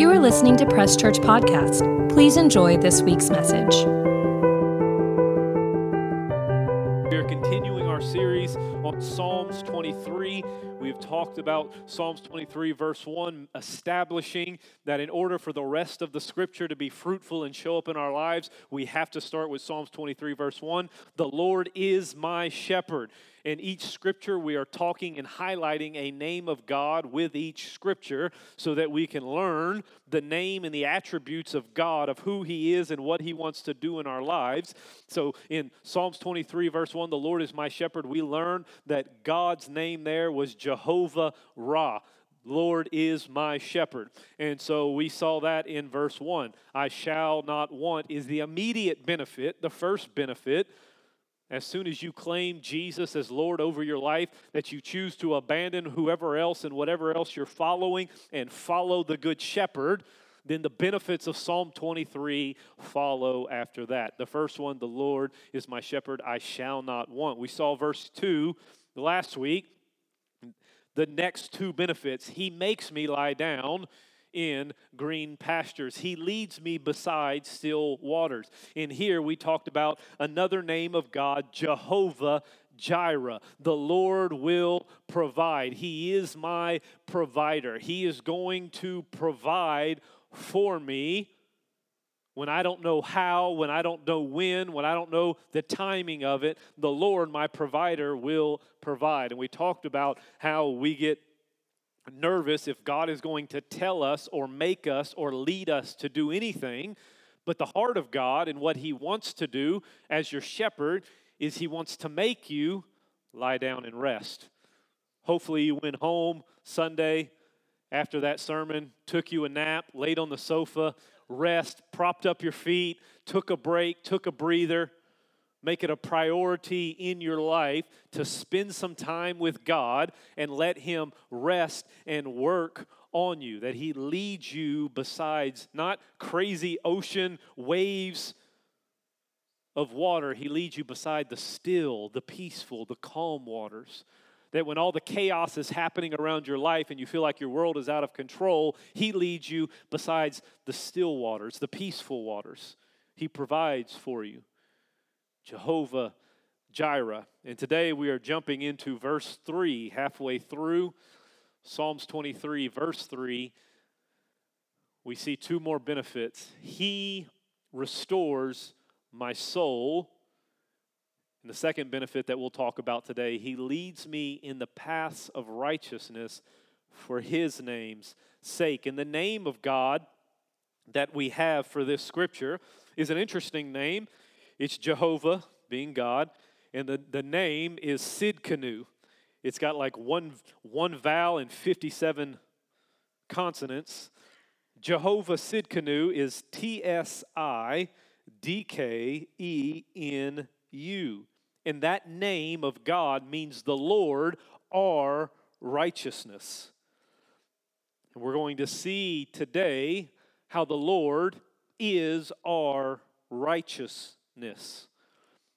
You are listening to Press Church Podcast. Please enjoy this week's message. We are continuing our series on Psalms 23. We've talked about Psalms 23, verse 1, establishing that in order for the rest of the scripture to be fruitful and show up in our lives, we have to start with Psalms 23, verse 1. The Lord is my shepherd. In each scripture, we are talking and highlighting a name of God with each scripture so that we can learn the name and the attributes of God, of who He is and what He wants to do in our lives. So in Psalms 23, verse 1, the Lord is my shepherd, we learn that God's name there was Jehovah Ra. Lord is my shepherd. And so we saw that in verse 1. I shall not want is the immediate benefit, the first benefit as soon as you claim Jesus as Lord over your life, that you choose to abandon whoever else and whatever else you're following and follow the Good Shepherd, then the benefits of Psalm 23 follow after that. The first one, the Lord is my shepherd, I shall not want. We saw verse 2 last week. The next two benefits, He makes me lie down in green pastures. He leads me beside still waters. In here, we talked about another name of God, Jehovah Jireh. The Lord will provide. He is my provider. He is going to provide for me when I don't know how, when I don't know when, when I don't know the timing of it. The Lord, my provider, will provide. And we talked about how we get nervous if God is going to tell us or make us or lead us to do anything. But the heart of God and what He wants to do as your shepherd is He wants to make you lie down and rest. Hopefully, you went home Sunday after that sermon, took you a nap, laid on the sofa, rest, propped up your feet, took a break, took a breather Make it a priority in your life to spend some time with God and let Him rest and work on you. That He leads you besides not crazy ocean waves of water, He leads you beside the still, the peaceful, the calm waters. That when all the chaos is happening around your life and you feel like your world is out of control, He leads you besides the still waters, the peaceful waters. He provides for you. Jehovah Jireh. And today we are jumping into verse 3, halfway through Psalms 23, verse 3. We see two more benefits. He restores my soul. And the second benefit that we'll talk about today, he leads me in the paths of righteousness for his name's sake. And the name of God that we have for this scripture is an interesting name. It's Jehovah, being God, and the, the name is Tsidkenu. It's got like one, one vowel and 57 consonants. Jehovah Tsidkenu is T S I D K E N U. And that name of God means the Lord, our righteousness. And we're going to see today how the Lord is our righteousness.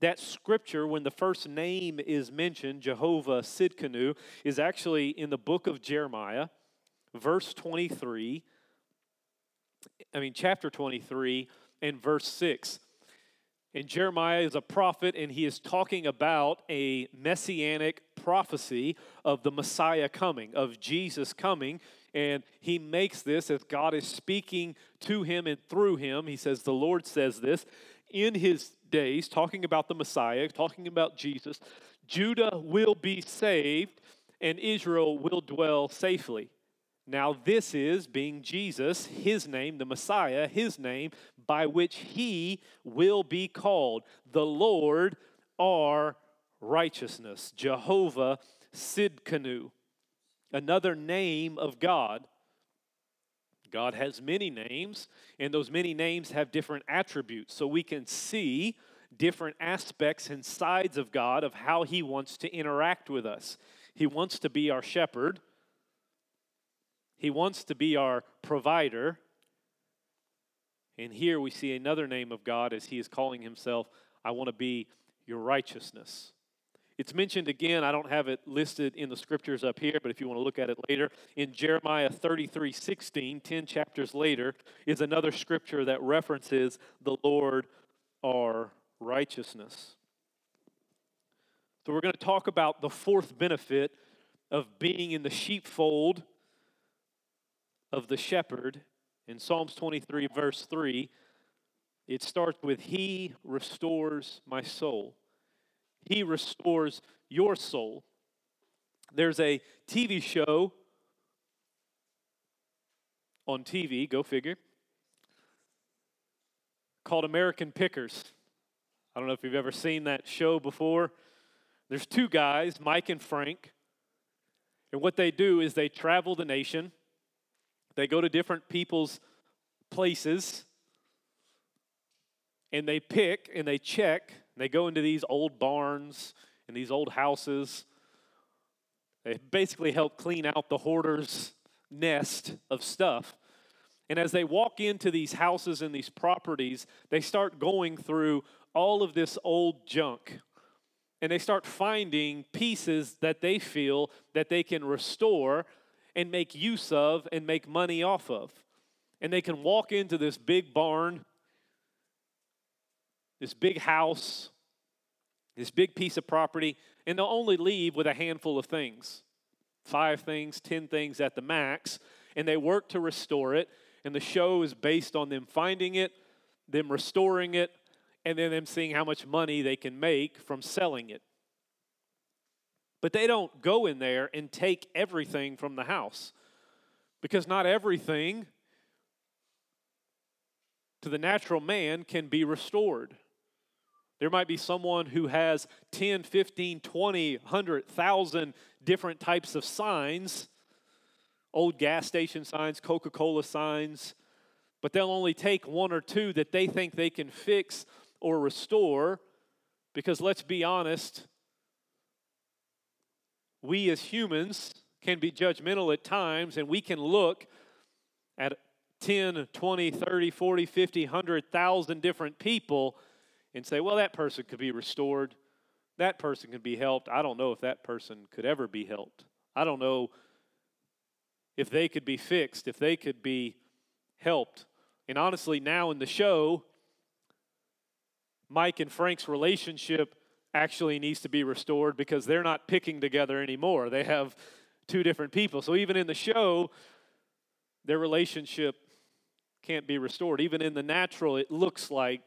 That scripture, when the first name is mentioned, Jehovah Tsidkenu, is actually in the book of Jeremiah, verse 23. I mean, chapter 23 and verse 6. And Jeremiah is a prophet, and he is talking about a messianic prophecy of the Messiah coming, of Jesus coming. And he makes this as God is speaking to him and through him. He says, The Lord says this in his days, talking about the Messiah, talking about Jesus, Judah will be saved and Israel will dwell safely. Now, this is, being Jesus, his name, the Messiah, his name, by which he will be called the Lord our righteousness, Jehovah Tsidkenu, another name of God. God has many names, and those many names have different attributes. So we can see different aspects and sides of God of how He wants to interact with us. He wants to be our shepherd, He wants to be our provider. And here we see another name of God as He is calling Himself, I want to be your righteousness. It's mentioned again, I don't have it listed in the scriptures up here, but if you want to look at it later, in Jeremiah 33 16, 10 chapters later, is another scripture that references the Lord our righteousness. So we're going to talk about the fourth benefit of being in the sheepfold of the shepherd. In Psalms 23, verse 3, it starts with, He restores my soul. He restores your soul. There's a TV show on TV, go figure, called American Pickers. I don't know if you've ever seen that show before. There's two guys, Mike and Frank, and what they do is they travel the nation. They go to different people's places and they pick and they check they go into these old barns and these old houses. They basically help clean out the hoarder's nest of stuff. And as they walk into these houses and these properties, they start going through all of this old junk. And they start finding pieces that they feel that they can restore and make use of and make money off of. And they can walk into this big barn this big house, this big piece of property, and they'll only leave with a handful of things five things, ten things at the max, and they work to restore it. And the show is based on them finding it, them restoring it, and then them seeing how much money they can make from selling it. But they don't go in there and take everything from the house because not everything to the natural man can be restored. There might be someone who has 10, 15, 20, 100,000 different types of signs old gas station signs, Coca Cola signs, but they'll only take one or two that they think they can fix or restore because let's be honest, we as humans can be judgmental at times and we can look at 10, 20, 30, 40, 50, 100,000 different people and say, well, that person could be restored. That person could be helped. I don't know if that person could ever be helped. I don't know if they could be fixed, if they could be helped. And honestly, now in the show, Mike and Frank's relationship actually needs to be restored because they're not picking together anymore. They have two different people. So even in the show, their relationship can't be restored. Even in the natural, it looks like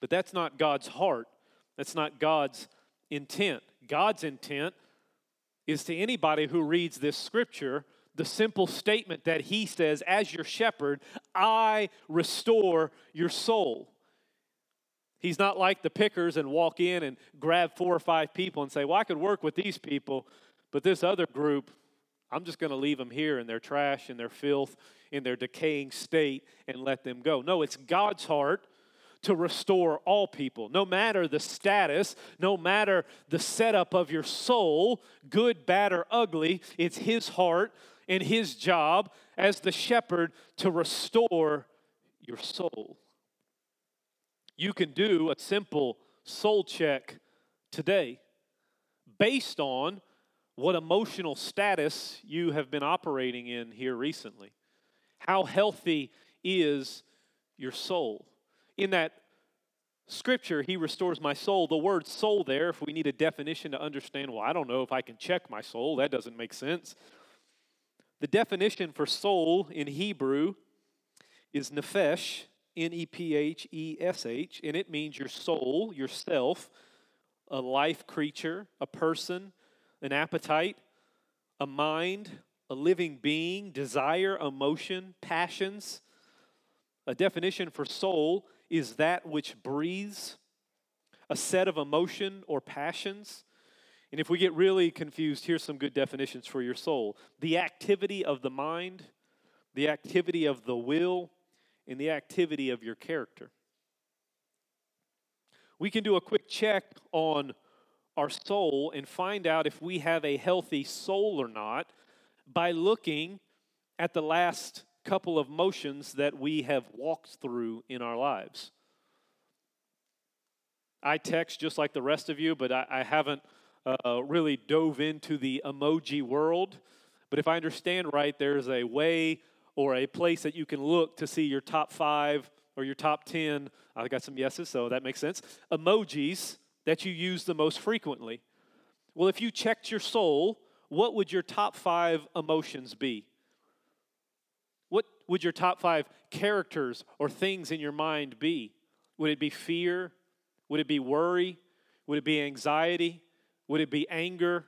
but that's not God's heart. That's not God's intent. God's intent is to anybody who reads this scripture the simple statement that He says, As your shepherd, I restore your soul. He's not like the pickers and walk in and grab four or five people and say, Well, I could work with these people, but this other group, I'm just going to leave them here in their trash, in their filth, in their decaying state, and let them go. No, it's God's heart to restore all people, no matter the status, no matter the setup of your soul, good, bad, or ugly. It's His heart and His job as the shepherd to restore your soul. You can do a simple soul check today based on what emotional status you have been operating in here recently. How healthy is your soul? In that scripture, he restores my soul. The word soul there, if we need a definition to understand, well, I don't know if I can check my soul, that doesn't make sense. The definition for soul in Hebrew is nephesh, N E P H E S H, and it means your soul, yourself, a life creature, a person, an appetite, a mind, a living being, desire, emotion, passions. A definition for soul is that which breathes a set of emotion or passions. And if we get really confused, here's some good definitions for your soul the activity of the mind, the activity of the will, and the activity of your character. We can do a quick check on our soul and find out if we have a healthy soul or not by looking at the last couple of motions that we have walked through in our lives. I text just like the rest of you, but I, I haven't uh, really dove into the emoji world. But if I understand right, there's a way or a place that you can look to see your top five or your top 10. I got some yeses, so that makes sense. Emojis that you use the most frequently. Well, if you checked your soul, what would your top five emotions be? What would your top five characters or things in your mind be? Would it be fear? Would it be worry? Would it be anxiety? Would it be anger?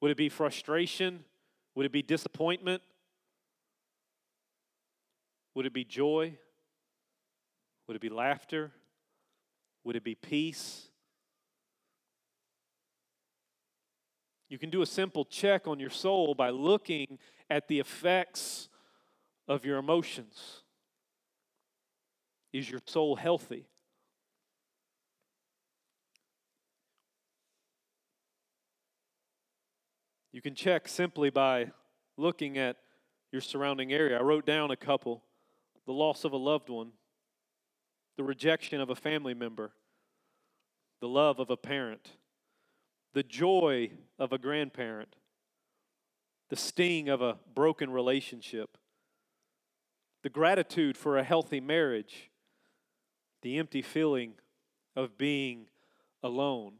Would it be frustration? Would it be disappointment? Would it be joy? Would it be laughter? Would it be peace? You can do a simple check on your soul by looking at the effects of your emotions. Is your soul healthy? You can check simply by looking at your surrounding area. I wrote down a couple the loss of a loved one, the rejection of a family member, the love of a parent, the joy of a grandparent, the sting of a broken relationship, the gratitude for a healthy marriage, the empty feeling of being alone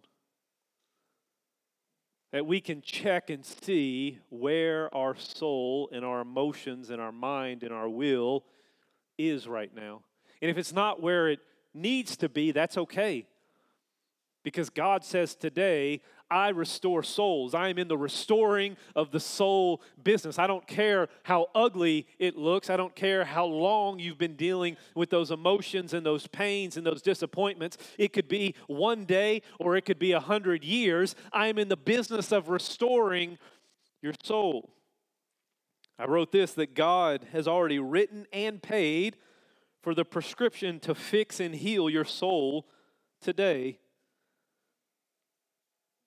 that we can check and see where our soul and our emotions and our mind and our will is right now. And if it's not where it needs to be, that's okay. Because God says today, I restore souls. I am in the restoring of the soul business. I don't care how ugly it looks. I don't care how long you've been dealing with those emotions and those pains and those disappointments. It could be one day or it could be a hundred years. I am in the business of restoring your soul. I wrote this that God has already written and paid for the prescription to fix and heal your soul today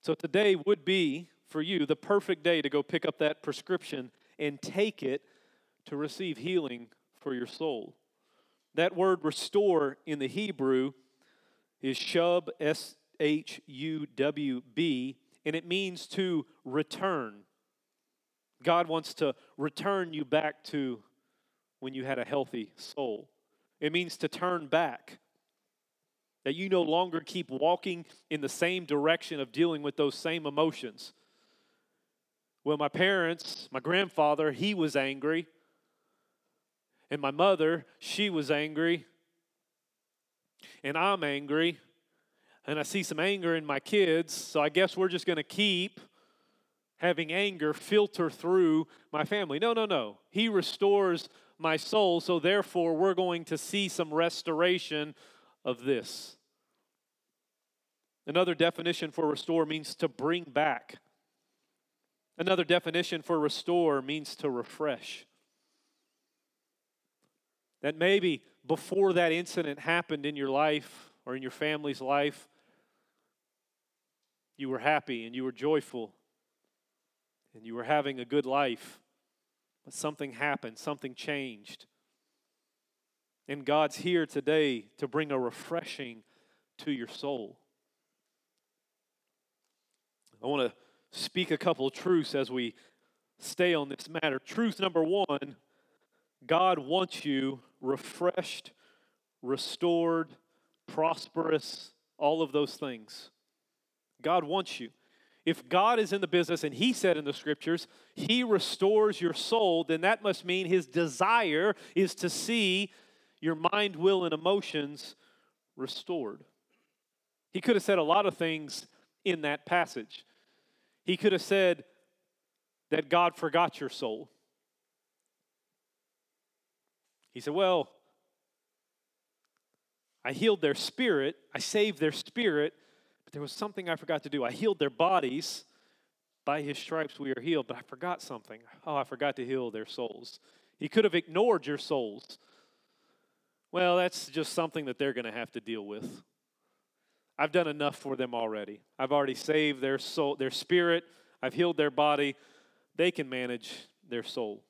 so today would be for you the perfect day to go pick up that prescription and take it to receive healing for your soul. That word restore in the Hebrew is shub, S H U W B, and it means to return. God wants to return you back to when you had a healthy soul. It means to turn back that you no longer keep walking in the same direction of dealing with those same emotions. Well, my parents, my grandfather, he was angry. And my mother, she was angry. And I'm angry. And I see some anger in my kids. So I guess we're just going to keep having anger filter through my family. No, no, no. He restores my soul. So therefore, we're going to see some restoration of this. Another definition for restore means to bring back. Another definition for restore means to refresh. That maybe before that incident happened in your life or in your family's life, you were happy and you were joyful and you were having a good life. But something happened, something changed. And God's here today to bring a refreshing to your soul. I want to speak a couple of truths as we stay on this matter. Truth number one God wants you refreshed, restored, prosperous, all of those things. God wants you. If God is in the business and He said in the scriptures, He restores your soul, then that must mean His desire is to see your mind, will, and emotions restored. He could have said a lot of things in that passage. He could have said that God forgot your soul. He said, Well, I healed their spirit, I saved their spirit, but there was something I forgot to do. I healed their bodies. By his stripes we are healed, but I forgot something. Oh, I forgot to heal their souls. He could have ignored your souls. Well, that's just something that they're going to have to deal with. I've done enough for them already. I've already saved their soul, their spirit. I've healed their body. They can manage their soul.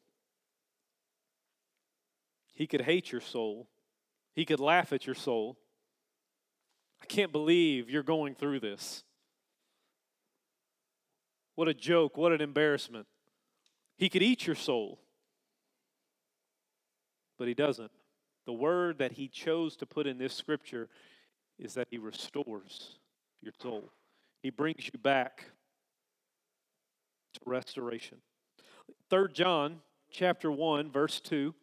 He could hate your soul. He could laugh at your soul. I can't believe you're going through this. What a joke, what an embarrassment. He could eat your soul, but he doesn't. The word that he chose to put in this scripture is that he restores your soul, he brings you back to restoration. 3 John chapter 1 verse 2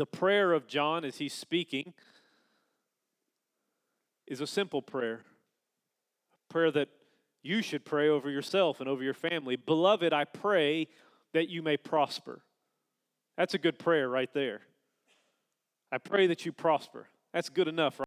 the prayer of John as he's speaking is a simple prayer. A prayer that you should pray over yourself and over your family. Beloved, I pray that you may prosper. That's a good prayer right there. I pray that you prosper. That's good enough, right?